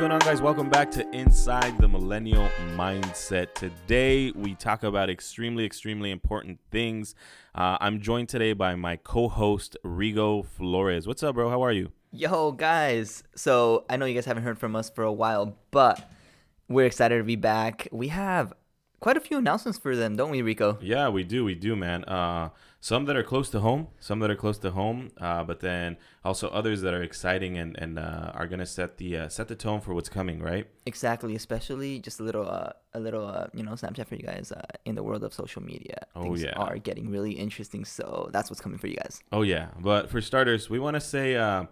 going on, guys? Welcome back to Inside the Millennial Mindset. Today, we talk about extremely, extremely important things. Uh, I'm joined today by my co host, Rigo Flores. What's up, bro? How are you? Yo, guys. So, I know you guys haven't heard from us for a while, but we're excited to be back. We have quite a few announcements for them, don't we, Rico? Yeah, we do. We do, man. Uh, some that are close to home, some that are close to home, uh, but then also others that are exciting and, and uh, are gonna set the uh, set the tone for what's coming, right? Exactly. Especially just a little uh, a little uh, you know Snapchat for you guys uh, in the world of social media. Oh, Things yeah. are getting really interesting. So that's what's coming for you guys. Oh yeah, but for starters, we want to say uh,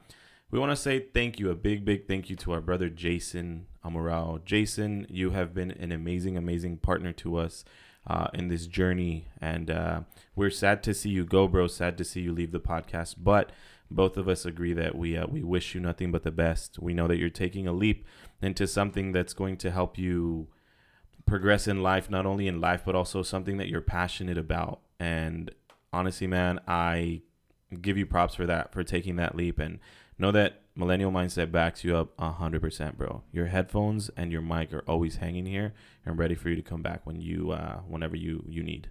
we want to say thank you, a big big thank you to our brother Jason Amaral. Jason, you have been an amazing amazing partner to us uh, in this journey, and uh, we're sad to see you go, bro. Sad to see you leave the podcast, but both of us agree that we uh, we wish you nothing but the best. We know that you're taking a leap into something that's going to help you progress in life, not only in life, but also something that you're passionate about. And honestly, man, I give you props for that, for taking that leap. And know that Millennial Mindset backs you up 100%, bro. Your headphones and your mic are always hanging here and ready for you to come back when you, uh, whenever you, you need.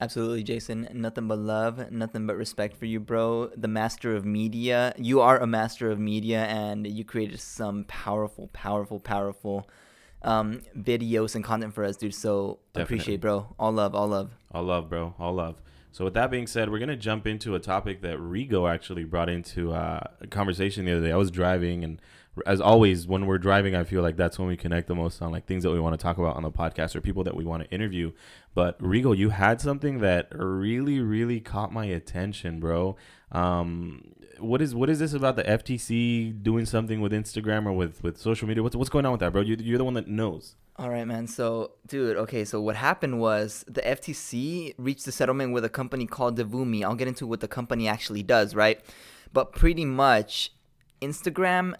Absolutely, Jason. Nothing but love, nothing but respect for you, bro. The master of media. You are a master of media, and you created some powerful, powerful, powerful um, videos and content for us, dude. So Definitely. appreciate, bro. All love, all love. All love, bro. All love. So with that being said, we're gonna jump into a topic that Rigo actually brought into uh, a conversation the other day. I was driving, and as always, when we're driving, I feel like that's when we connect the most on like things that we want to talk about on the podcast or people that we want to interview. But Rigo, you had something that really, really caught my attention, bro. Um, what is what is this about the FTC doing something with Instagram or with with social media? What's what's going on with that, bro? You, you're the one that knows. All right, man. So, dude, okay. So what happened was the FTC reached a settlement with a company called Devumi. I'll get into what the company actually does, right? But pretty much, Instagram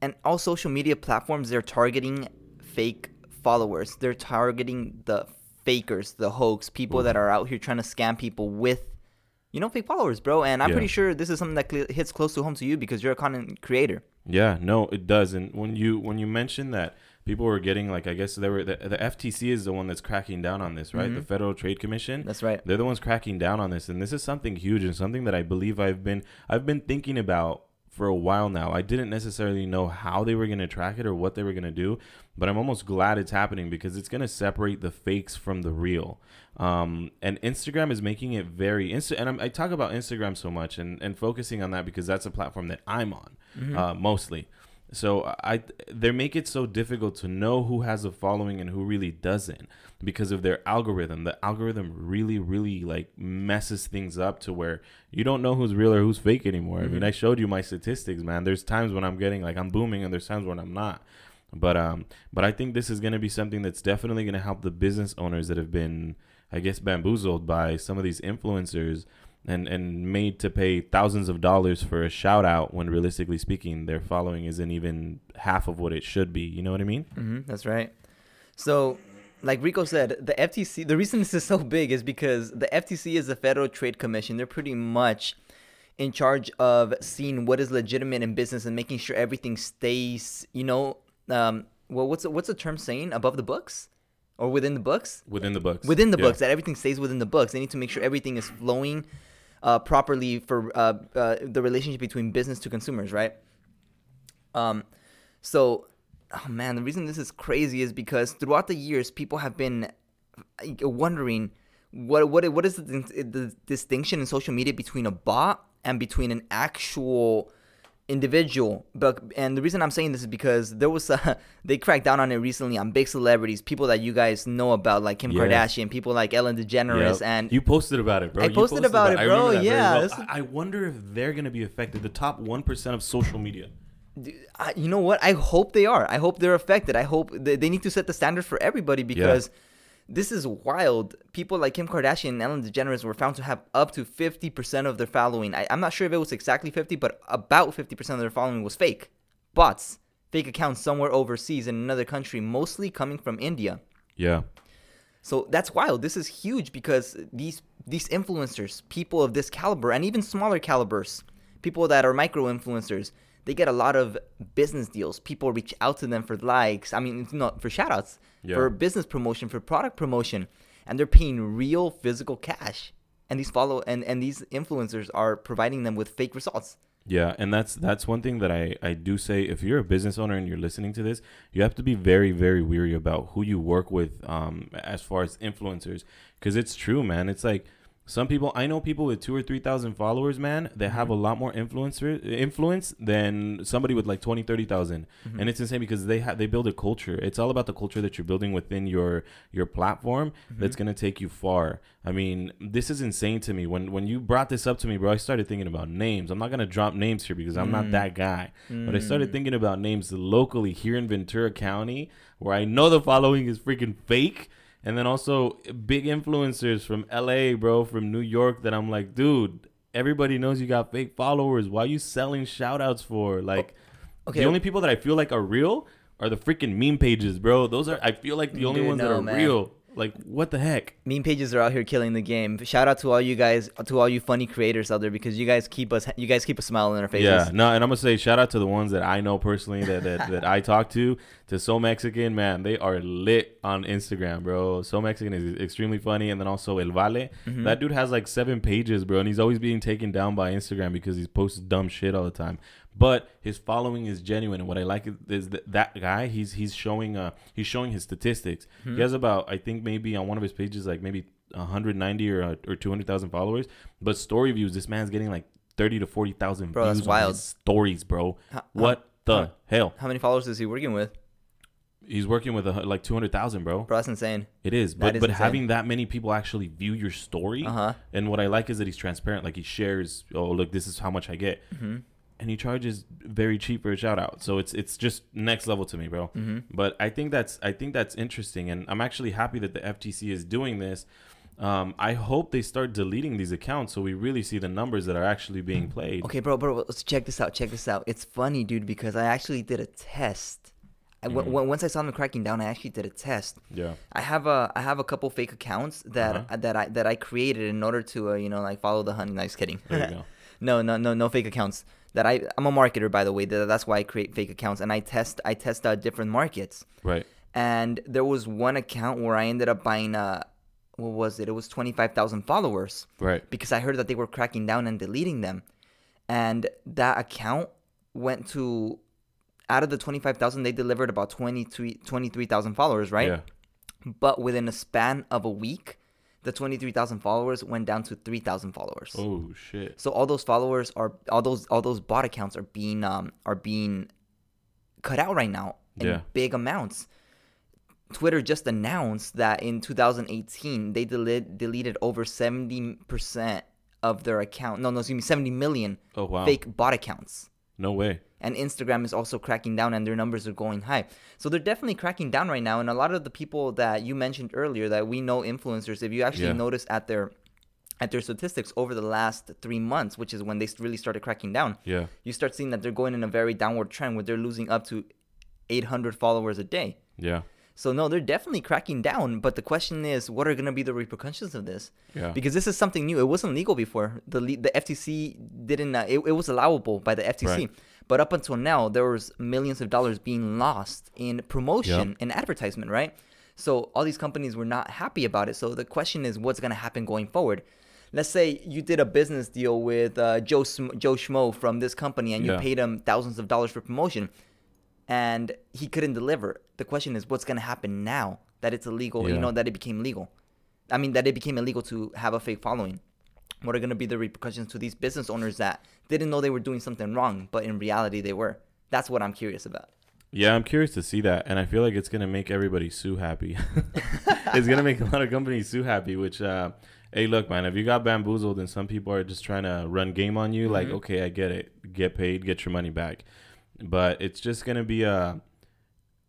and all social media platforms they're targeting fake followers. They're targeting the fakers, the hoax, people that are out here trying to scam people with, you know, fake followers, bro. And I'm Yeah. pretty sure this is something that cl- hits close to home to you because you're a content creator. Yeah, no, it does. And when you when you mentioned that people were getting like, I guess they were the, the FTC is the one that's cracking down on this, right? The mm-hmm. Federal Trade Commission. That's right. They're the ones cracking down on this, and this is something huge and something that I believe I've been I've been thinking about for a while now. I didn't necessarily know how they were going to track it or what they were going to do, but I'm almost glad it's happening because it's going to separate the fakes from the real. Um, and Instagram is making it very Insta- and I'm, I talk about Instagram so much and, and focusing on that because that's a platform that I'm on uh, mostly. So I they make it so difficult to know who has a following and who really doesn't because of their algorithm. The algorithm really really like messes things up to where you don't know who's real or who's fake anymore. I mean, I showed you my statistics, man. There's times when I'm getting like I'm booming and there's times when I'm not. But um but I think this is going to be something that's definitely going to help the business owners that have been I guess bamboozled by some of these influencers and and made to pay thousands of dollars for a shout out when realistically speaking their following isn't even half of what it should be you know what i mean hmm that's right. So, like Rico said, the FTC, the reason this is so big is because the FTC is the Federal Trade Commission. They're pretty much in charge of seeing what is legitimate in business and making sure everything stays, you know, um, well, what's what's the term saying? Above the books or within the books? within the books Within the Yeah. books, that everything stays within the books. They need to make sure everything is flowing uh, properly for uh, uh, the relationship between business to consumers, right? Um, so, oh man, the reason this is crazy is because throughout the years, people have been wondering what what what is the, the distinction in social media between a bot and between an actual individual but and the reason i'm saying this is because there was a, they cracked down on it recently on big celebrities people that you guys know about like kim Yes. kardashian people like ellen degeneres Yep. and you posted about it bro I You posted about it, I remember bro. very Yeah, well. I I wonder if they're gonna be affected the top 1% of social media I, you know what? I hope they are. I hope they're affected. I hope they, they need to set the standard for everybody because this is wild. People like Kim Kardashian and Ellen DeGeneres were found to have up to 50% of their following. I, I'm not sure if it was exactly 50, but about 50% of their following was fake. Bots, fake accounts somewhere overseas in another country, mostly coming from India. yeah So that's wild. This is huge because these these influencers, people of this caliber, and even smaller calibers, people that are micro influencers, they get a lot of business deals. People reach out to them for likes. I mean, it's not for shout outs, Yeah. for business promotion, for product promotion, and they're paying real physical cash. And these follow and, and these influencers are providing them with fake results. Yeah, and that's that's one thing that I I do say. If you're a business owner and you're listening to this, you have to be very very weary about who you work with, um, as far as influencers, because it's true, man. It's like some people I know people with two or three thousand followers, man, they have a lot more influencer influence than somebody with like 20, 30,000. Mm-hmm. and it's insane because they have they build a culture. It's all about the culture that you're building within your your platform Mm-hmm. that's gonna take you far. I mean, this is insane to me. When when you brought this up to me, bro, I started thinking about names. I'm not gonna drop names here because I'm Mm. not that guy. But I started thinking about names locally here in Ventura County, where I know the following is freaking fake. And then also big influencers from LA, bro, from New York that I'm like, dude, everybody knows you got fake followers. Why are you selling shout outs for? Like, Okay. the only people that I feel like are real are the freaking meme pages, bro. Those are, I feel like the only Dude, ones that are man. real. Like, what the heck? meme pages are out here killing the game. Shout out to all you guys, to all you funny creators out there, because you guys keep us, you guys keep a smile on our faces. Yeah, no, and I'm gonna say shout out to the ones that I know personally that that, that I talk to. To So Mexican, man, they are lit on Instagram, bro. So Mexican is extremely funny, and then also El Vale. Mm-hmm. That dude has like seven pages, bro, and he's always being taken down by Instagram because he posts dumb shit all the time. But his following is genuine, and what I like is- that that guy. He's he's showing uh he's showing his statistics. Mm-hmm. He has about I think maybe on one of his pages like maybe 190 or uh, or 200,000 followers, but story views. This man's getting like 30 to 40,000 Bro, that's views on wild. his stories, bro. How- What the how- hell? How many followers is he working with? He's working with a, like 200,000, bro. Bro, that's insane. It is, That but is but insane. having that many people actually view your story, Uh-huh. and what I like is that he's transparent. Like he shares, oh look, this is how much I get, Mm-hmm. And he charges very cheap for a shout out. So it's it's just next level to me, bro. Mm-hmm. But I think that's I think that's interesting, and I'm actually happy that the FTC is doing this. Um, I hope they start deleting these accounts so we really see the numbers that are actually being played. Okay, bro, bro, let's check this out. Check this out. It's funny, dude, because I actually did a test. I, w- Mhm. w- once I saw them cracking down, I actually did a test. Yeah. I have a I have a couple fake accounts that Uh-huh. that I that I created in order to uh, you know like follow the honey. Nice kidding. There you go. no, no, no, no fake accounts. That I I'm a marketer by the way. That, that's why I create fake accounts and I test I test out different markets. Right. And there was one account where I ended up buying uh what was it? It was twenty five thousand followers Right. because I heard that they were cracking down and deleting them. And that account went to out of the 25,000 they delivered about 23 23,000 followers, right? Yeah. But within a span of a week, the 23,000 followers went down to 3,000 followers. Oh shit. So all those followers are all those all those bot accounts are being um are being cut out right now in Yeah. big amounts. Twitter just announced that in 2018 they delete, deleted over 70% of their account. No, no, excuse me, 70 million Oh wow. fake bot accounts. No way. And Instagram is also cracking down and their numbers are going high. So they're definitely cracking down right now. And a lot of the people that you mentioned earlier that we know influencers, if you actually Yeah. notice at their at their statistics over the last three months, which is when they really started cracking down, Yeah. you start seeing that they're going in a very downward trend where they're losing up to 800 followers a day. Yeah. So no, they're definitely cracking down. But the question is, what are going to be the repercussions of this? Yeah. Because this is something new. It wasn't legal before. The the FTC didn't. Uh, it, it was allowable by the FTC. Right. But up until now, there was millions of dollars being lost in promotion and advertisement, right? So all these companies were not happy about it. So the question is, what's going to happen going forward? Let's say you did a business deal with uh, Joe Sm- Joe Schmo from this company, and you Yeah. paid him thousands of dollars for promotion, and he couldn't deliver. The question is, what's going to happen now that it's illegal? You know that it became legal. I mean, that it became illegal to have a fake following. What are going to be the repercussions to these business owners that didn't know they were doing something wrong, but in reality they were? That's what I'm curious about. Yeah, I'm curious to see that, and I feel like it's gonna make everybody sue happy. it's gonna make a lot of companies sue happy. Which, uh, hey, look, man, if you got bamboozled and some people are just trying to run game on you, like, Mhm. okay, I get it, get paid, get your money back, but it's just gonna be a,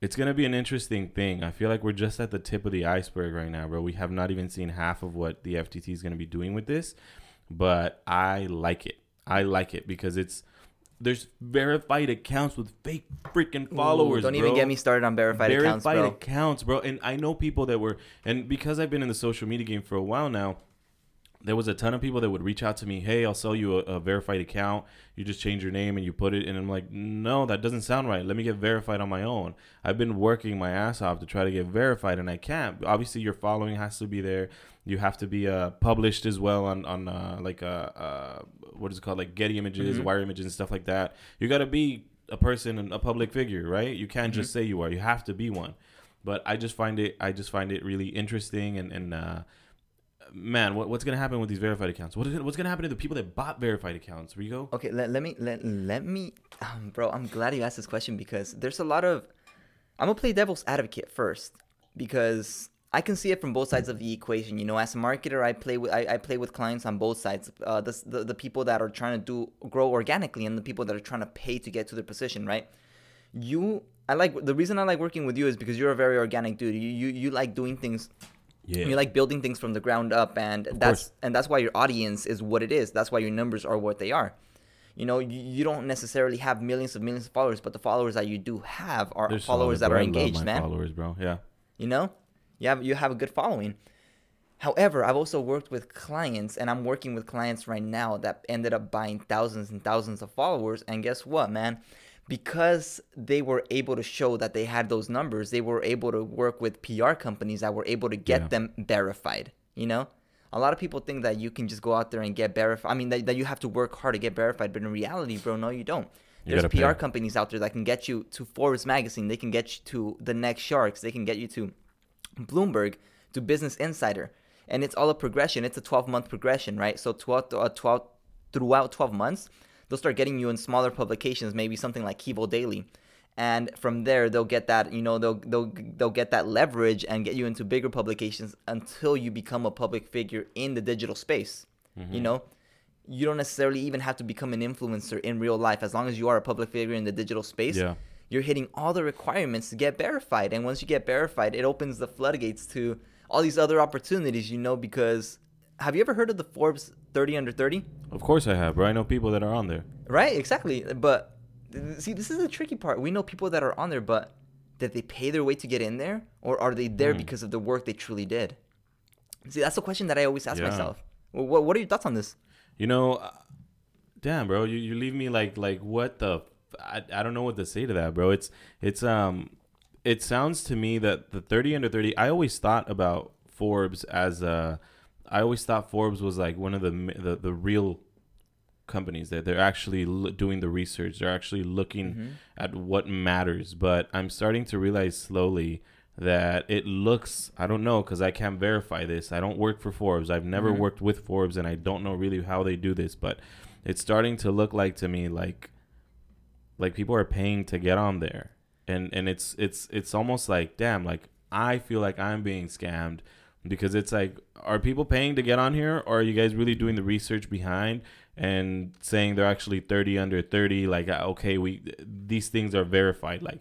it's gonna be an interesting thing. I feel like we're just at the tip of the iceberg right now, bro. We have not even seen half of what the FTC is gonna be doing with this, but I like it. I like it because it's. There's verified accounts with fake freaking followers. Ooh, don't bro even get me started on verified, accounts, verified accounts, bro. And I know people that were, and because I've been in the social media game for a while now, there was a ton of people that would reach out to me, "Hey, I'll sell you a, a, verified account. You just change your name and you put it." And I'm like, "No, that doesn't sound right. Let me get verified on my own." I've been working my ass off to try to get verified, and I can't. Obviously, your following has to be there. You have to be uh, published as well on on uh, like uh, uh, what is it called, like Getty Images, Mhm. Wire Images, and stuff like that. You got to be a person and a public figure, right? You can't just say you are. You have to be one. But I just find it I just find it really interesting and and uh, man, what, what's gonna happen with these verified accounts? What is, what's gonna happen to the people that bought verified accounts? Rigo? Okay, let, let me let let me, um, bro. I'm glad you asked this question because there's a lot of. I'm gonna play devil's advocate first because I can see it from both sides of the equation. You know, as a marketer, I play with I, I play with clients on both sides. Uh, the, the the people that are trying to do grow organically and the people that are trying to pay to get to their position, right? You, I like the reason I like working with you is because you're a very organic dude. You you, you like doing things Yeah. you like building things from the ground up and that's and that's why your audience is what it is that's why your numbers are what they are you know you, you don't necessarily have millions of millions of followers but the followers that you do have are They're followers that bro. are engaged my man Followers, bro. Yeah. you know you have you have a good following however i've also worked with clients and i'm working with clients right now that ended up buying thousands and thousands of followers and guess what man because they were able to show that they had those numbers they were able to work with pr companies that were able to get Yeah. them verified you know a lot of people think that you can just go out there and get verified i mean that, that you have to work hard to get verified but in reality bro no you don't You PR pay. companies out there that can get you to Forbes magazine. They can get you to the next Sharks. They can get you to Bloomberg, to Business Insider, and it's all a progression. It's a 12 month progression, right? So 12, uh, 12 throughout 12 months, they'll start getting you in smaller publications, maybe something like Kivo Daily, and from there they'll get that you know they'll they'll they'll get that leverage and get you into bigger publications until you become a public figure in the digital space. Mm-hmm. You know, you don't necessarily even have to become an influencer in real life as long as you are a public figure in the digital space Yeah. you're hitting all the requirements to get verified and once you get verified it opens the floodgates to all these other opportunities you know because have you ever heard of the forbes 30 under 30 Of course I have, bro. I know people that are on there. right exactly but see this is the tricky part we know people that are on there but did they pay their way to get in there or are they there Hmm. because of the work they truly did see that's the question that i always ask Yeah. myself what, what are your thoughts on this You know, uh, damn, bro, you, you leave me like like what the f- I, I don't know what to say to that, bro. It's it's um it sounds to me that the 30 under 30 I always thought about Forbes as a I always thought Forbes was like one of the the, the real companies that they're actually l- doing the research. They're actually looking Mm-hmm. at what matters, but I'm starting to realize slowly that it looks I don't know cuz I can't verify this. I don't work for Forbes. I've never Mhm. worked with Forbes and I don't know really how they do this, but it's starting to look like to me like like people are paying to get on there. And and it's it's it's almost like damn, like I feel like I'm being scammed because it's like are people paying to get on here or are you guys really doing the research behind and saying they're actually 30 under 30 like uh, okay we these things are verified. Like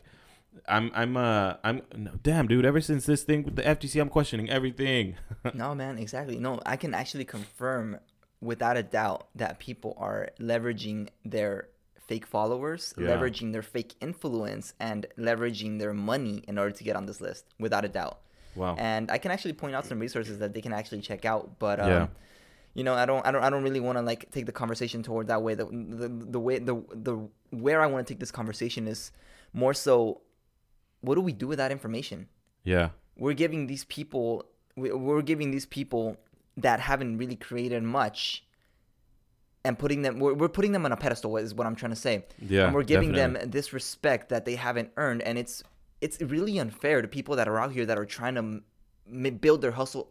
i'm i'm uh i'm no, damn dude ever since this thing with the ftc i'm questioning everything. No man exactly. No i can actually confirm without a doubt that people are leveraging their fake followers Yeah. leveraging their fake influence and leveraging their money in order to get on this list without a doubt wow. And i can actually point out some resources that they can actually check out but um, Yeah. you know i don't i don't i don't really want to like take the conversation toward that way. The, the the way the the where i want to take this conversation is more so what do we do with that information? Yeah. We're giving these people we- we're giving these people that haven't really created much and putting them we're, we're putting them on a pedestal is what i'm trying to say. Yeah and we're giving definitely. them this respect that they haven't earned and it's it's really unfair to people that are out here that are trying to m- build their hustle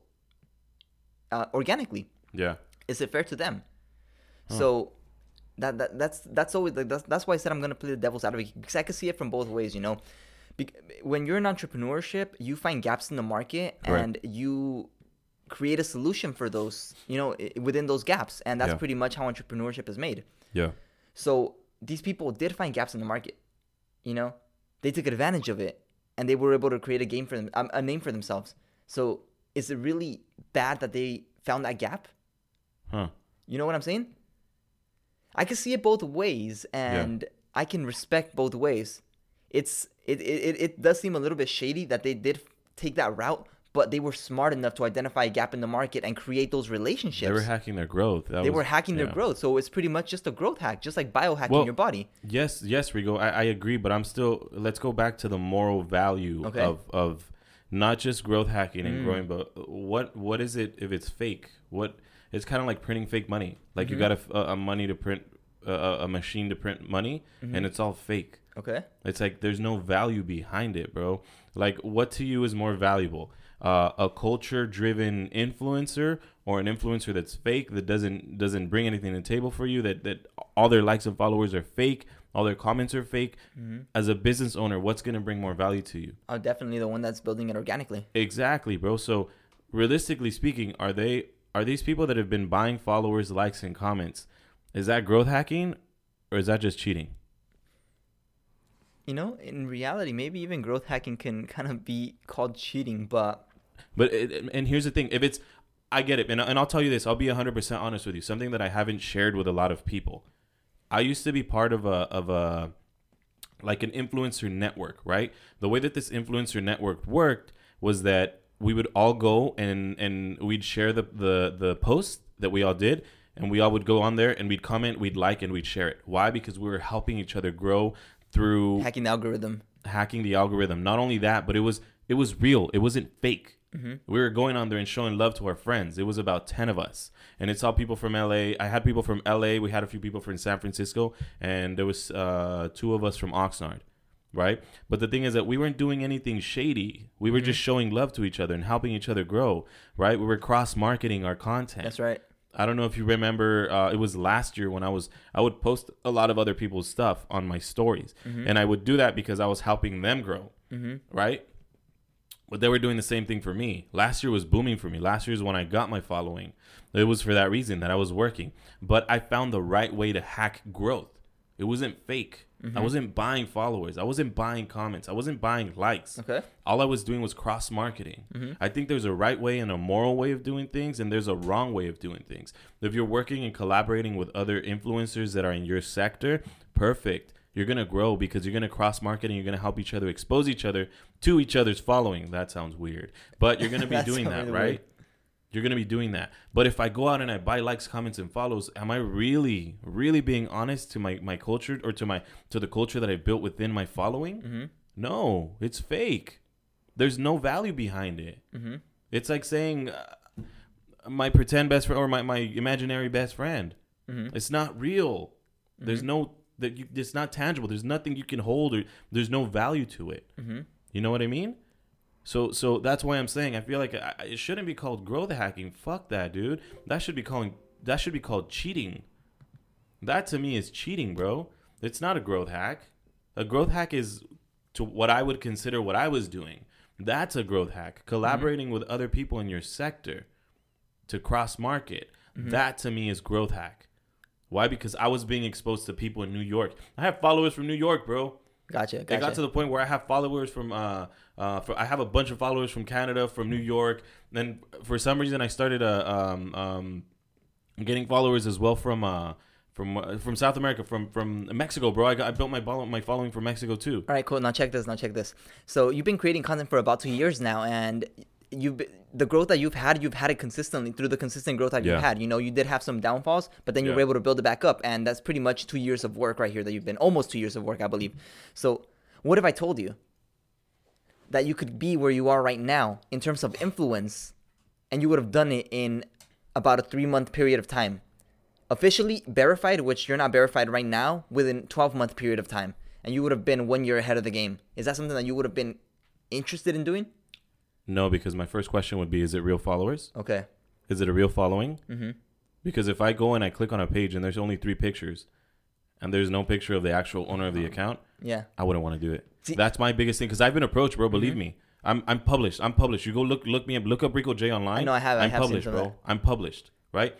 uh, organically yeah is it fair to them Huh. so that, that that's that's always like that's, that's why i said i'm gonna play the devil's advocate because i can see it from both ways you know Bec- when you're in entrepreneurship you find gaps in the market Right. and you create a solution for those you know i- within those gaps and that's Yeah. pretty much how entrepreneurship is made yeah so these people did find gaps in the market. You know, they took advantage of it, and they were able to create a game for them, um, a name for themselves. So is it really bad that they found that gap? huh You know what I'm saying? I can see it both ways, and I can respect both ways. It's it, it it- it does seem a little bit shady that they did take that route, but they were smart enough to identify a gap in the market and create those relationships. They were hacking their growth. That They was- were hacking their growth, so it's pretty much just a growth hack, just like biohacking Well, your body. Yes, yes, Rigo. I, I agree, but I'm still. Let's go back to the moral value Okay. of of not just growth hacking and Mm. growing, but what what is it if it's fake? What it's kind of like printing fake money. Like Mhm. you got a, a, money to print a, a machine to print money, Mhm. and it's all fake. Okay. It's like there's no value behind it, bro. Like, what to you is more valuable? Uh, a culture-driven influencer or an influencer that's fake that doesn't doesn't bring anything to the table for you? That that all their likes and followers are fake, all their comments are fake. Mm-hmm. As a business owner, what's gonna bring more value to you? Oh, definitely the one that's building it organically. Exactly, bro. So, realistically speaking, are they are these people that have been buying followers, likes, and comments? Is that growth hacking, or is that just cheating? You know, in reality, maybe even growth hacking can kind of be called cheating, but But it, and here's the thing: if it's, I get it, and, and I'll tell you this: I'll be 100 percent honest with you. Something that I haven't shared with a lot of people. I used to be part of a of a like an influencer network, right? The way that this influencer network worked was that we would all go and and we'd share the the the post that we all did and we all would go on there and we'd comment, we'd like and we'd share it. Why? Because we were helping each other grow through hacking the algorithm. hacking the algorithm. Not only that, but it was it was real. It wasn't fake. We were going on there and showing love to our friends. It was about ten of us, and it's all people from LA. I had people from LA. We had a few people from San Francisco, and there was uh, two of us from Oxnard, right? But the thing is that we weren't doing anything shady. We were just showing love to each other and helping each other grow, right? We were cross marketing our content. That's right. I don't know if you remember. Uh, it was last year when I was. I would post a lot of other people's stuff on my stories, and I would do that because I was helping them grow, Mm-hmm. right? But they were doing the same thing for me. Last year was booming for me. Last year is when I got my following. It was for that reason that I was working. But I found the right way to hack growth. It wasn't fake. I mm-hmm. wasn't buying followers. I wasn't buying comments. I wasn't buying likes. Okay. All I was doing was cross marketing. Mm-hmm. I think there's a right way and a moral way of doing things, and there's a wrong way of doing things. If you're working and collaborating with other influencers that are in your sector, perfect. You're gonna grow because you're gonna cross market and you're gonna help each other expose each other to each other's following. That sounds weird, but you're gonna be doing that, really right? weird. You're gonna be doing that. But if I go out and I buy likes, comments, and follows, am I really, really being honest to my my culture or to my to the culture that I built within my following? Mm-hmm. No, it's fake. There's no value behind it. Mm-hmm. It's like saying uh, my pretend best friend or my, my imaginary best friend. Mm-hmm. It's not real. There's Mhm. no that you. It's not tangible. There's nothing you can hold or there's no value to it. Mm-hmm. You know what I mean? So so that's why I'm saying I feel like I, it shouldn't be called growth hacking. Fuck that, dude. That should be calling that should be called cheating. That to me is cheating, bro. It's not a growth hack. A growth hack is to what I would consider what I was doing. That's a growth hack. Collaborating with other people in your sector to cross market. That to me is growth hack. Why? Because I was being exposed to people in New York. I have followers from New York, bro. Gotcha. It got to the point where I have followers from uh uh for, I have a bunch of followers from Canada, from New York. Then for some reason I started uh, um um getting followers as well from uh from uh, from South America, from from Mexico, bro. I got I built my my following from Mexico too. All right, cool. Now check this. Now check this. So you've been creating content for about two years now, and you've be- the growth that you've had, you've had it consistently through the consistent growth that Yeah. you've had. You know, you did have some downfalls, but then you were able to build it back up, and that's pretty much two years of work right here that you've been almost two years of work, I believe. So what if I told you that you could be where you are right now in terms of influence, and you would have done it in about a three month period of time? officially verified, which you're not verified right now, within 12 month period of time, and you would have been one year ahead of the game. Is that something that you would have been interested in doing? No, because my first question would be: Is it real followers? Okay. Is it a real following? Mm-hmm. Because if I go and I click on a page and there's only three pictures, and there's no picture of the actual owner of the account, Yeah. I wouldn't want to do it. See- That's my biggest thing because I've been approached, bro. Believe Mhm. me, I'm I'm published. I'm published. You go look look me up. Look up Rico J online. Know, I have- I I'm have seen published, bro. that. I'm published. Right.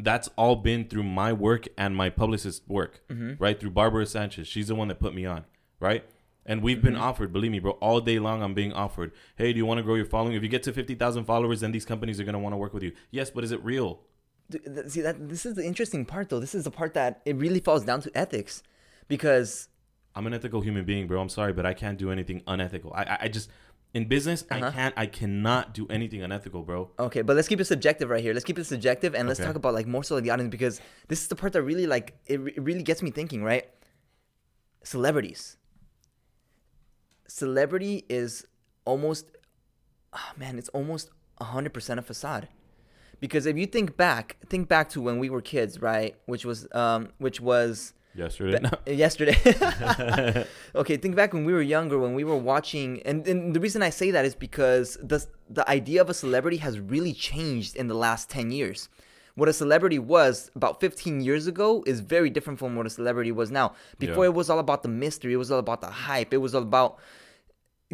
That's all been through my work and my publicist's work. Mm-hmm. Right through Barbara Sanchez. She's the one that put me on. Right. And we've been Mhm. offered, believe me, bro, all day long. I'm being offered. Hey, do you want to grow your following? If you get to fifty thousand followers, then these companies are gonna want to work with you. Yes, but is it real? See that this is the interesting part though. This is the part that it really falls down to ethics, because I'm an ethical human being, bro. I'm sorry, but I can't do anything unethical. I, I, I just, In business, Uh-huh. I can't. I cannot do anything unethical, bro. Okay, but let's keep it subjective right here. Let's keep it subjective and let's Okay. talk about like more so like the audience because this is the part that really like it, re- it really gets me thinking, right? Celebrities. Celebrity is almost oh man, it's almost 100% a facade. Because if you think back, think back to when we were kids, right? Which was um which was Yesterday, Ba- yesterday. okay, think back when we were younger, when we were watching, and, and the reason I say that is because the the idea of a celebrity has really changed in the last ten years. What a celebrity was about 15 years ago is very different from what a celebrity was now. Before Yeah. it was all about the mystery, it was all about the hype, it was all about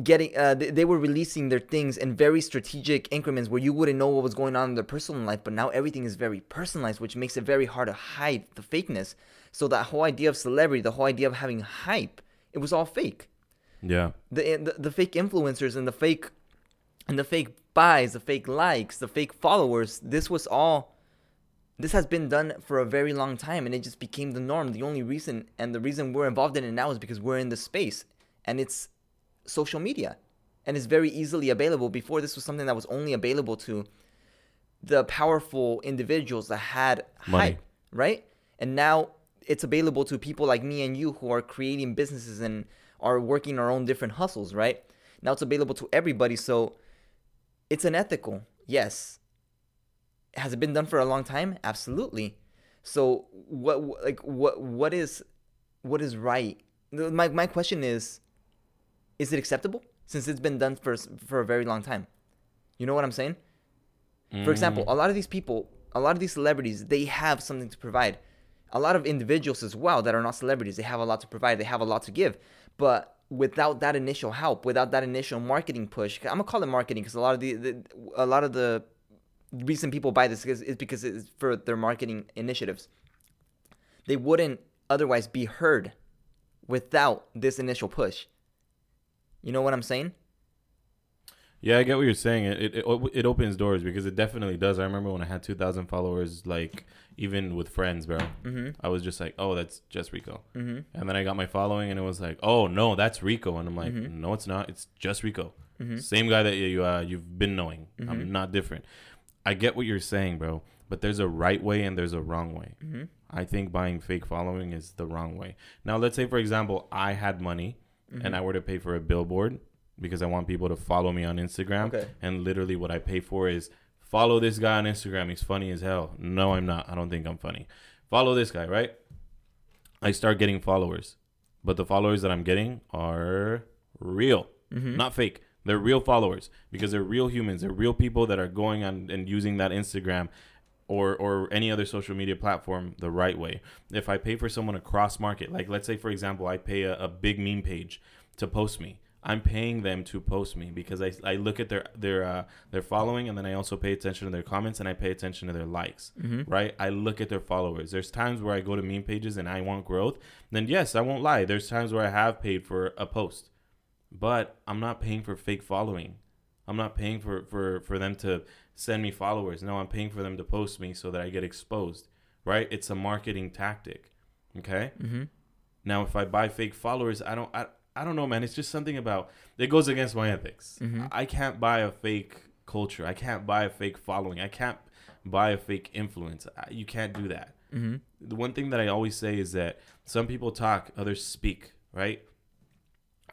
getting uh, they, they were releasing their things in very strategic increments where you wouldn't know what was going on in their personal life but now everything is very personalized which makes it very hard to hide the fakeness so that whole idea of celebrity the whole idea of having hype it was all fake yeah, the, the the fake influencers and the fake and the fake buys the fake likes the fake followers this was all this has been done for a very long time and it just became the norm. The only reason and the reason we're involved in it now is because we're in the space and it's social media and it's very easily available. Before this was something that was only available to the powerful individuals that had Money. hype right? And now it's available to people like me and you who are creating businesses and are working our own different hustles right? Now it's available to everybody so it's unethical yes has it been done for a long time? Absolutely. So what like what what is what is right? My, my question is is it acceptable since it's been done for for a very long time? You know what i'm saying? For example a mm. lot of these people a lot of these celebrities they have something to provide. A lot of individuals as well that are not celebrities they have a lot to provide they have a lot to give. But without that initial help without that initial marketing push i'm gonna call it marketing because a lot of the, the a lot of the reason people buy this is, is because it's for their marketing initiatives they wouldn't otherwise be heard without this initial push you know what i'm saying yeah. I get what you're saying. It, it it opens doors because it definitely does. I remember when I had 2,000 followers, like even with friends, bro. mm-hmm I was just like, oh, that's just Rico. mm-hmm And then I got my following, and it was like, oh no, that's Rico. And I'm like, Mhm. no, it's not. It's just Rico. mm-hmm Same guy that you uh, you've been knowing. I'm not different. I get what you're saying, bro. But there's a right way and there's a wrong way. mm-hmm I think buying fake following is the wrong way. Now, let's say, for example, I had money Mm-hmm. and I were to pay for a billboard because I want people to follow me on Instagram. Okay. And literally, what I pay for is follow this guy on Instagram. He's funny as hell. No, I'm not. I don't think I'm funny. Follow this guy, right? I start getting followers, but the followers that I'm getting are real, Mhm. not fake. They're real followers because they're real humans. They're real people that are going on and using that Instagram or or any other social media platform the right way. If I pay for someone to cross market, like let's say for example, I pay a, a big meme page to post me. I'm paying them to post me because I, I look at their their uh, their following and then I also pay attention to their comments and I pay attention to their likes. Mm-hmm. Right? I look at their followers. There's times where I go to meme pages and I want growth. Then yes, I won't lie. There's times where I have paid for a post, but I'm not paying for fake following. I'm not paying for for for them to send me followers. No, I'm paying for them to post me so that I get exposed. Right? It's a marketing tactic. Okay. Mm-hmm. Now, if I buy fake followers, I don't. I, I don't know, man. It's just something about it goes against my ethics. Mhm. I can't buy a fake culture. I can't buy a fake following. I can't buy a fake influence. I, you can't do that. Mm-hmm. The one thing that I always say is that some people talk, others speak. Right?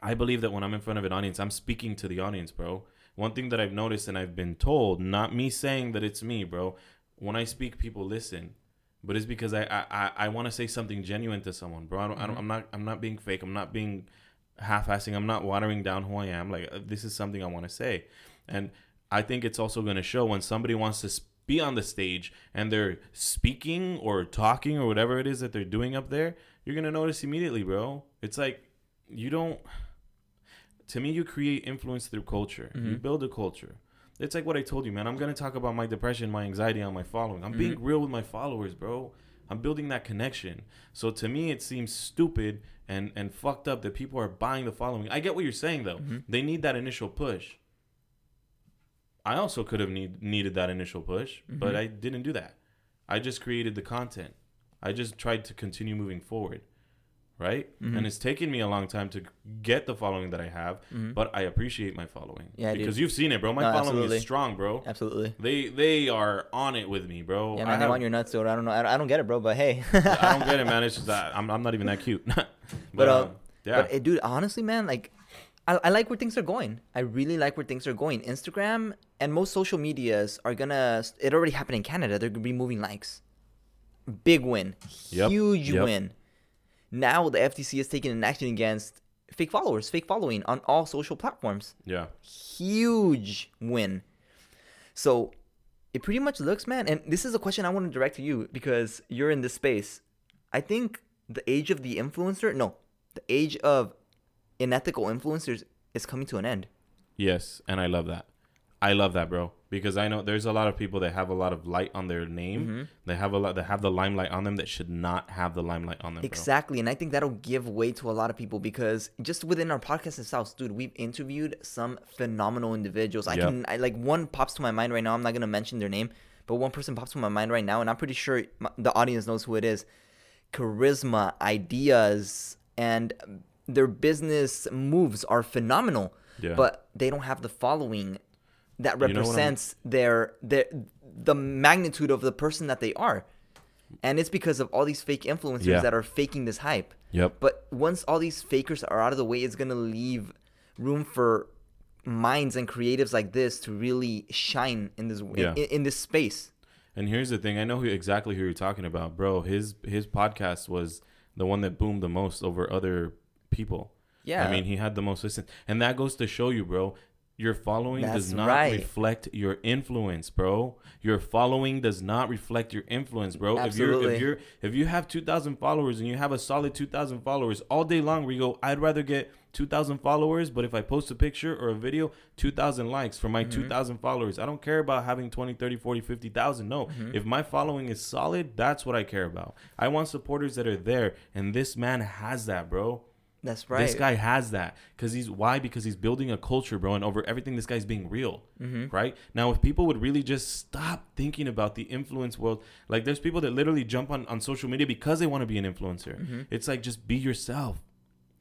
I believe that when I'm in front of an audience, I'm speaking to the audience, bro. One thing that I've noticed and I've been told, not me saying that it's me, bro. When I speak, people listen but it's because I I, I, I want to say something genuine to someone, bro. I don't, I don't, I'm not I'm not being fake. I'm not being half-assing. I'm not watering down who I am. Like uh, this is something I want to say, and I think it's also going to show when somebody wants to be on the stage and they're speaking or talking or whatever it is that they're doing up there. You're gonna notice immediately, bro. It's like you don't. To me, you create influence through culture. You Mhm. build a culture. It's like what I told you, man. I'm gonna talk about my depression, my anxiety on my following. I'm being Mhm. real with my followers, bro. I'm building that connection. So to me, it seems stupid and and fucked up that people are buying the following. I get what you're saying though. Mhm. They need that initial push. I also could have need, needed that initial push, but Mhm. I didn't do that. I just created the content. I just tried to continue moving forward, right? Mhm. And it's taken me a long time to get the following that I have, Mhm. but I appreciate my following. Yeah, dude. because you've seen it, bro. My No, following absolutely. is strong, bro. Absolutely. They they are on it with me, bro. Yeah, man, I have- want your nuts, dude. I don't know. I don't, I don't get it, bro. But hey. I don't get it, man. It's just that I'm, I'm not even that cute. but, But, uh, um, yeah, But eh, dude, honestly, man, like, I, I like where things are going. I really like where things are going. Instagram and most social medias are gonna. It already happened in Canada. They're gonna be moving likes. Big win. Yep, Huge yep. win. Now the FTC is taking an action against fake followers, fake following on all social platforms. yeah, Huge win. So it pretty much looks, man. And this is a question I want to direct to you because you're in this space. I think the age of the influencer, no, the age of unethical influencers is coming to an end. yes, and I love that. I love that, bro, because I know there's a lot of people that have a lot of light on their name. Mm-hmm. They have a lot. They have the limelight on them that should not have the limelight on them. Bro. Exactly. And I think that'll give way to a lot of people because just within our podcast itself, dude, we've interviewed some phenomenal individuals. I Yep. can, I, like, one pops to my mind right now. I'm not going to mention their name, but one person pops to my mind right now. And I'm pretty sure my, the audience knows who it is. Charisma, ideas, and their business moves are phenomenal. Yeah. But they don't have the following that You know represents their, their, the magnitude of the person that they are. And it's because of all these fake influencers Yeah. that are faking this hype. Yep. But once all these fakers are out of the way, it's gonna leave room for minds and creatives like this to really shine in this Yeah. in, in this space. And here's the thing: I know who, exactly who you're talking about, bro. His his podcast was the one that boomed the most over other people. Yeah. I mean, he had the most listen, and that goes to show you, bro. Your following does not right. reflect your influence, bro. Your following does not reflect your influence, bro. If Absolutely. you're if you're if you have two thousand followers and you have a solid two thousand followers all day long, we go. I'd rather get two thousand followers, but if I post a picture or a video, two thousand likes for Mm-hmm. my two thousand followers. I don't care about having 20, 30, 40, 50,000. No, Mm-hmm. if my following is solid, that's what I care about. I want supporters that are there, and this man has that, bro. That's right. This guy has that because he's why because he's building a culture, bro, and over everything, this guy's being real, Mm-hmm. right? Now, if people would really just stop thinking about the influence world, like there's people that literally jump on on social media because they want to be an influencer. Mm-hmm. It's like just be yourself,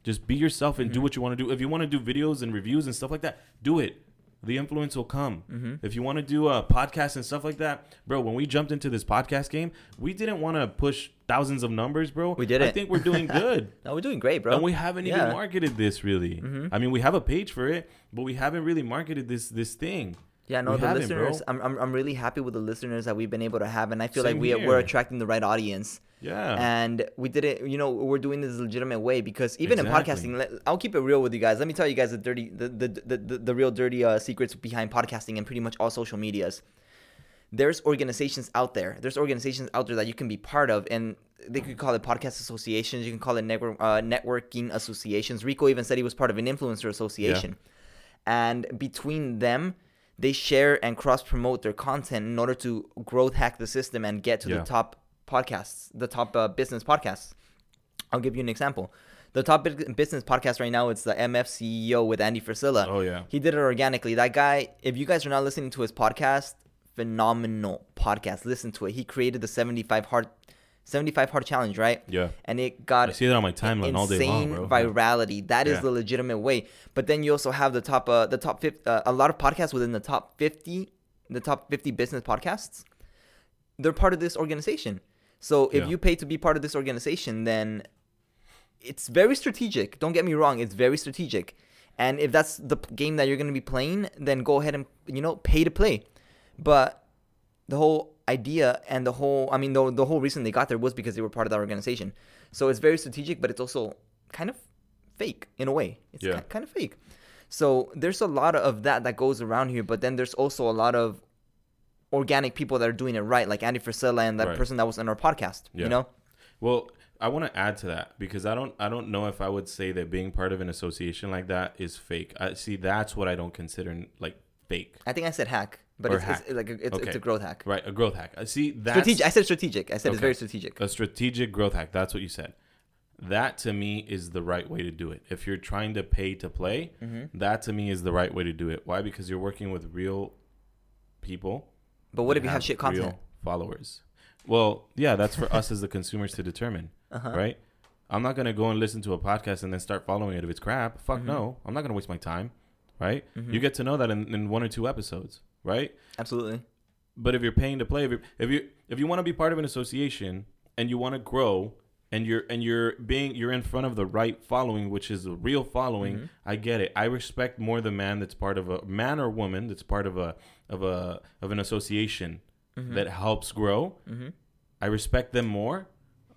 just be yourself and do what you want to do. If you want to do videos and reviews and stuff like that, do it. The influence will come. Mm-hmm. If you want to do a podcast and stuff like that, bro. When we jumped into this podcast game, we didn't want to push thousands of numbers, bro. We I didn't. think we're doing good. no, we're doing great, bro. And we haven't Yeah. even marketed this really. Mhm. I mean, we have a page for it, but we haven't really marketed this this thing. yeah, no, we the listeners. I'm, I'm I'm really happy with the listeners that we've been able to have, and I feel Same like we here. we're attracting the right audience. Yeah. and we did it you know we're doing this legitimate way because even Exactly. in podcasting i'll keep it real with you guys. Let me tell you guys the dirty the the, the, the, the real dirty uh, secrets behind podcasting and pretty much all social medias. There's organizations out there. There's organizations out there that you can be part of and they could call it podcast associations. You can call it network uh, networking associations. Rico even said he was part of an influencer association. And between them they share and cross promote their content in order to growth hack the system and get to Yeah. the top podcasts the top uh, business podcasts i'll give you an example the top business podcast right now it's the mf ceo with andy frisella oh yeah. he did it organically that guy if you guys are not listening to his podcast phenomenal podcast listen to it he created the 75 hard 75 hard challenge right Yeah. and it got I see that on my timeline all day long, bro. virality. That is Yeah. the legitimate way. But then you also have the top, uh, the top 50, uh, a lot of podcasts within the top 50, the top 50 business podcasts. They're part of this organization. So if Yeah. you pay to be part of this organization, then it's very strategic. Don't get me wrong, it's very strategic. And if that's the game that you're going to be playing, then go ahead and you know pay to play. But the whole idea and the whole I mean the the whole reason they got there was because they were part of that organization. So it's very strategic, but it's also kind of fake in a way. It's Yeah. kind of fake. So there's a lot of that that goes around here, but then there's also a lot of organic people that are doing it right, like Andy Frisella and that Right. person that was on our podcast. Yeah. You know, Well, I want to add to that because I don't I don't know if I would say that being part of an association like that is fake. I see that's what I don't consider like fake. I think I said hack, but it's, hack. it's like a, it's, it's a growth hack. Right, a growth hack. I see that Strategic. I said strategic. I said it's very strategic. a strategic growth hack. That's what you said. That to me is the right way to do it. If you're trying to pay to play, Mm-hmm. that to me is the right way to do it. Why? Because you're working with real people. But what if you have shit content? followers? Well, yeah, that's for us as the consumers to determine, Uh-huh. right? I'm not gonna go and listen to a podcast and then start following it if it's crap. Fuck Mhm. no. I'm not gonna waste my time. Right? Mhm. You get to know that in, in one or two episodes, right? Absolutely. But if you're paying to play, if you if you if you want to be part of an association and you want to grow and you're and you're being you're in front of the right following, which is a real following, Mhm. I get it. I respect more the man that's part of a man or woman that's part of a of a of an association Mhm. that helps grow. Mhm. I respect them more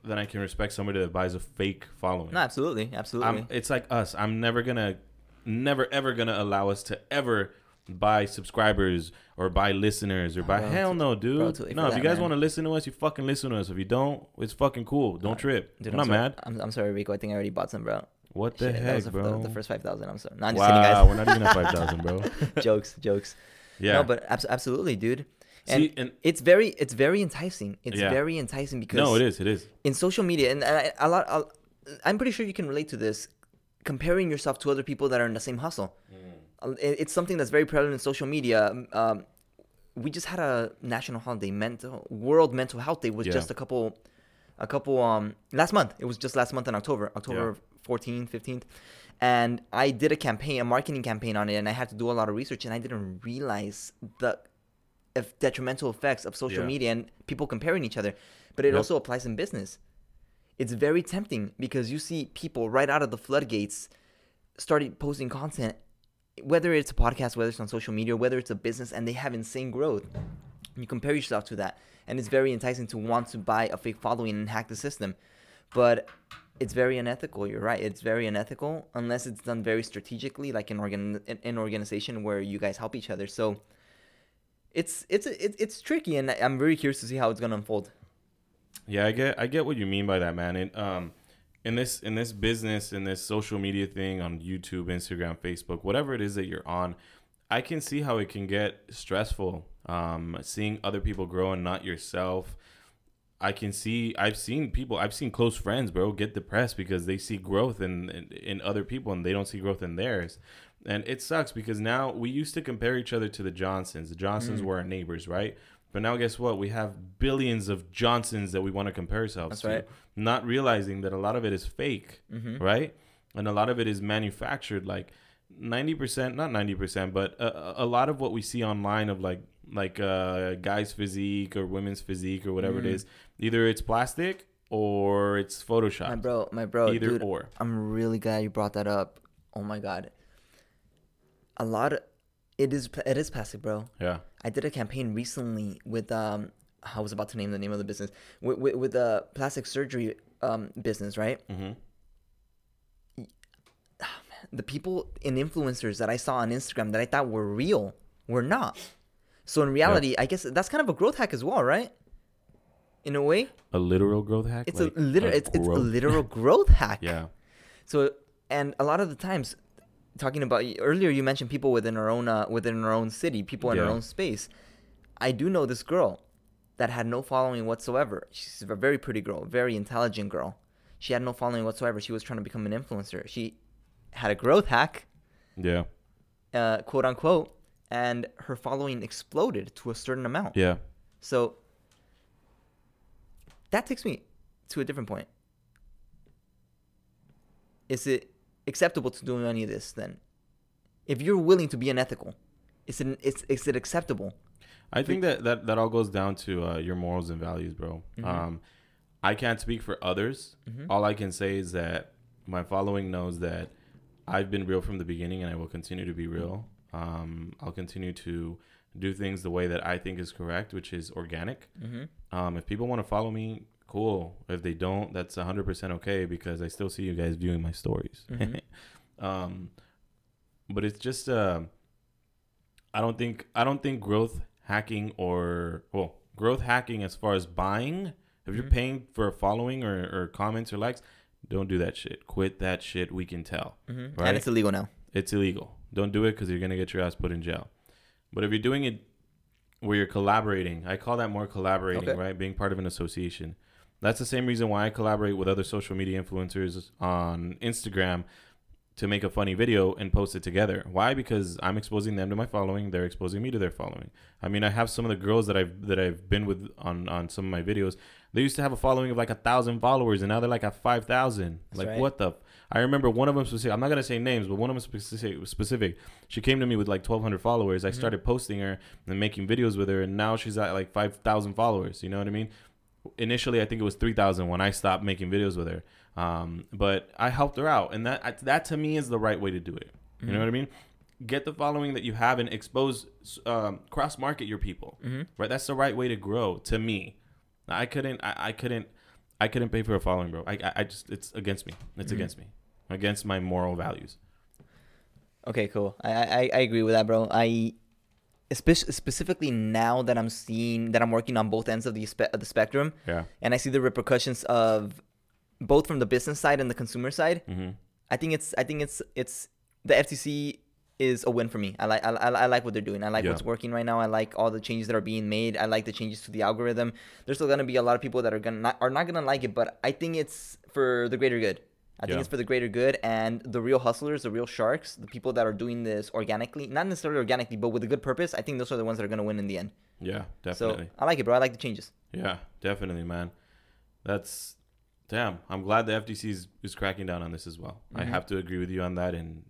than I can respect somebody that buys a fake following. No, absolutely, absolutely. I'm, it's like us. I'm never gonna, never ever gonna allow us to ever buy subscribers or buy listeners or buy. Bro, hell no, dude. bro, no, if you guys want to listen to us, you fucking listen to us. If you don't, it's fucking cool. Don't trip. Dude, I'm I'm not sorry. mad. I'm, I'm sorry, Rico. I think I already bought some, bro. What the Shit, that heck, was the, bro? The, the first five thousand. I'm sorry. Not just wow, we're not even at five thousand, bro. jokes, jokes. Yeah. No, but abs- absolutely, dude. And See, and it's very, it's very enticing. It's Yeah. very enticing because no, it is. It is. in social media, and I, a lot, i I'm pretty sure you can relate to this. Comparing yourself to other people that are in the same hustle, Uh, it- it's something that's very prevalent in social media. Um, Um, we just had a national holiday, mental World Mental Health Day was Yeah. just a couple, a couple um last month. It was just last month in October, October 14th, 15th, and I did a campaign, a marketing campaign on it, and I had to do a lot of research, and I didn't realize the if detrimental effects of social Yeah. media and people comparing each other. But it Yep. also applies in business. It's very tempting because you see people right out of the floodgates started posting content, whether it's a podcast, whether it's on social media, whether it's a business, and they have insane growth. You compare yourself to that, and it's very enticing to want to buy a fake following and hack the system. But it's very unethical. You're right. It's very unethical unless it's done very strategically, like an organ an- an organization where you guys help each other. So it's it's it's, it's tricky, and I'm very curious to see how it's gonna unfold. Yeah, I get I get what you mean by that, man. And um in this in this business, in this social media thing on YouTube, Instagram, Facebook, whatever it is that you're on, I can see how it can get stressful. Um seeing other people grow and not yourself. I can see I've seen people I've seen close friends, bro, get depressed because they see growth in, in in other people and they don't see growth in theirs. And it sucks because now we used to compare each other to the Johnsons. The Johnsons Mm. were our neighbors, right? But now guess what? We have billions of Johnsons that we want to compare ourselves That's to. right. Not realizing that a lot of it is fake, Mm-hmm. right? And a lot of it is manufactured like 90%, not 90%, but a, a lot of what we see online of like like uh guys physique or women's physique or whatever it Mm. is, either it's plastic or it's Photoshop. My bro, my bro, either dude, or. I'm really glad you brought that up. Oh my god, a lot of it is it is plastic, bro. Yeah. I did a campaign recently with um I was about to name the name of the business with with, with the plastic surgery um business, right? Mm-hmm. The people and influencers that I saw on Instagram that I thought were real were not. So in reality, I guess that's kind of a growth hack as well, right? In a way, A literal growth hack? it's Like a literal it's, it's a literal growth hack. Yeah. So, and a lot of the times, talking about earlier, you mentioned people within our own uh, within our own city, people in our own space. I do know this girl that had no following whatsoever. She's a very pretty girl, very intelligent girl. She had no following whatsoever. She was trying to become an influencer. She had a growth hack, Yeah. uh, quote unquote, and her following exploded to a certain amount. Yeah. So that takes me to a different point. Is it acceptable to do any of this then? If you're willing to be unethical, is it is, is it acceptable? I think that, that that all goes down to uh, your morals and values, bro. Mhm. Um, I can't speak for others. Mhm. All I can say is that my following knows that I've been real from the beginning, and I will continue to be real. Um, I'll continue to do things the way that I think is correct, which is organic. Mm-hmm. Um, if people want to follow me, cool. If they don't, that's 100% okay because I still see you guys viewing my stories. Mhm. um, but it's just uh, I don't think I don't think growth hacking or well growth hacking as far as buying. If you're Mhm. paying for a following or, or comments or likes, don't do that shit. Quit that shit. We can tell. Mm-hmm. Right. And it's illegal now. It's illegal. Don't do it because you're gonna get your ass put in jail. But if you're doing it where you're collaborating, I call that more collaborating, Okay. right? Being part of an association. That's the same reason why I collaborate with other social media influencers on Instagram to make a funny video and post it together. Why? Because I'm exposing them to my following, they're exposing me to their following. I mean, I have some of the girls that I've that I've been with on on some of my videos. They used to have a following of like a thousand followers, and now they're like at five thousand. Like right. what the? F- I remember one of them specific. I'm not gonna say names, but one of them specific. Specific. She came to me with like 1,200 followers. I Mhm. started posting her and making videos with her, and now she's at like 5,000 followers. You know what I mean? Initially, I think it was 3,000 when I stopped making videos with her. Um, but I helped her out, and that that to me is the right way to do it. You know what I mean? Get the following that you have and expose, um, cross market your people. Mm-hmm. Right? That's the right way to grow. To me, I couldn't. I, I couldn't. I couldn't pay for a following, bro. I, I, I just it's against me. It's Mhm. against me. Against my moral values. Okay, cool. I, I I agree with that, bro. I specifically now that I'm seeing that I'm working on both ends of the spe- of the spectrum, Yeah. and I see the repercussions of both from the business side and the consumer side. Mm-hmm. I think it's I think it's it's the FTC is a win for me. I like I, I, I like what they're doing. I like Yeah. what's working right now. I like all the changes that are being made. I like the changes to the algorithm. There's still gonna be a lot of people that are gonna not, are not gonna like it, but I think it's for the greater good. I think Yeah. it's for the greater good, and the real hustlers, the real sharks, the people that are doing this organically, not necessarily organically, but with a good purpose. I think those are the ones that are gonna win in the end. Yeah, definitely. So I like it, bro. I like the changes. Yeah, definitely, man. That's damn. I'm glad the FTC is, is cracking down on this as well. I Mhm. have to agree with you on that, and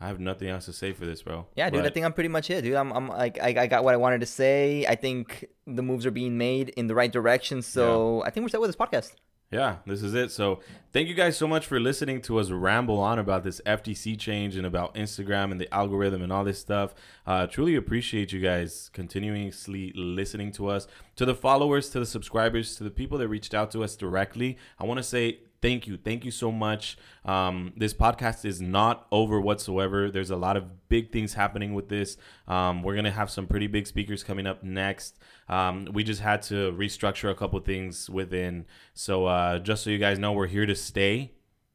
I have nothing else to say for this, bro. Yeah, dude. I think I'm pretty much it, dude. I'm, I'm like, I, I got what I wanted to say. I think the moves are being made in the right direction. So I think we're set with this podcast. Yeah, this is it. So, thank you guys so much for listening to us ramble on about this FTC change and about Instagram and the algorithm and all this stuff. Uh, truly appreciate you guys continuously listening to us. To the followers, to the subscribers, to the people that reached out to us directly, I want to say thank you. Thank you so much. Um, this podcast is not over whatsoever. There's a lot of big things happening with this. Um, we're going to have some pretty big speakers coming up next. Um, we just had to restructure a couple things within. So, uh, just so you guys know, we're here to stay.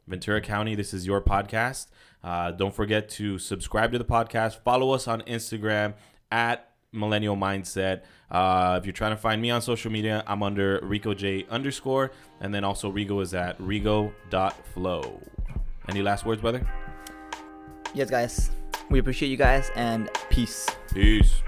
Ventura County, this is your podcast. Uh, don't forget to subscribe to the podcast. Follow us on Instagram at Millennial Mindset. Uh, if you're trying to find me on social media, I'm under Rico J underscore. And then also Rigo is at Rigo.flow. Any last words, brother? Yes, guys. We appreciate you guys and peace. Peace.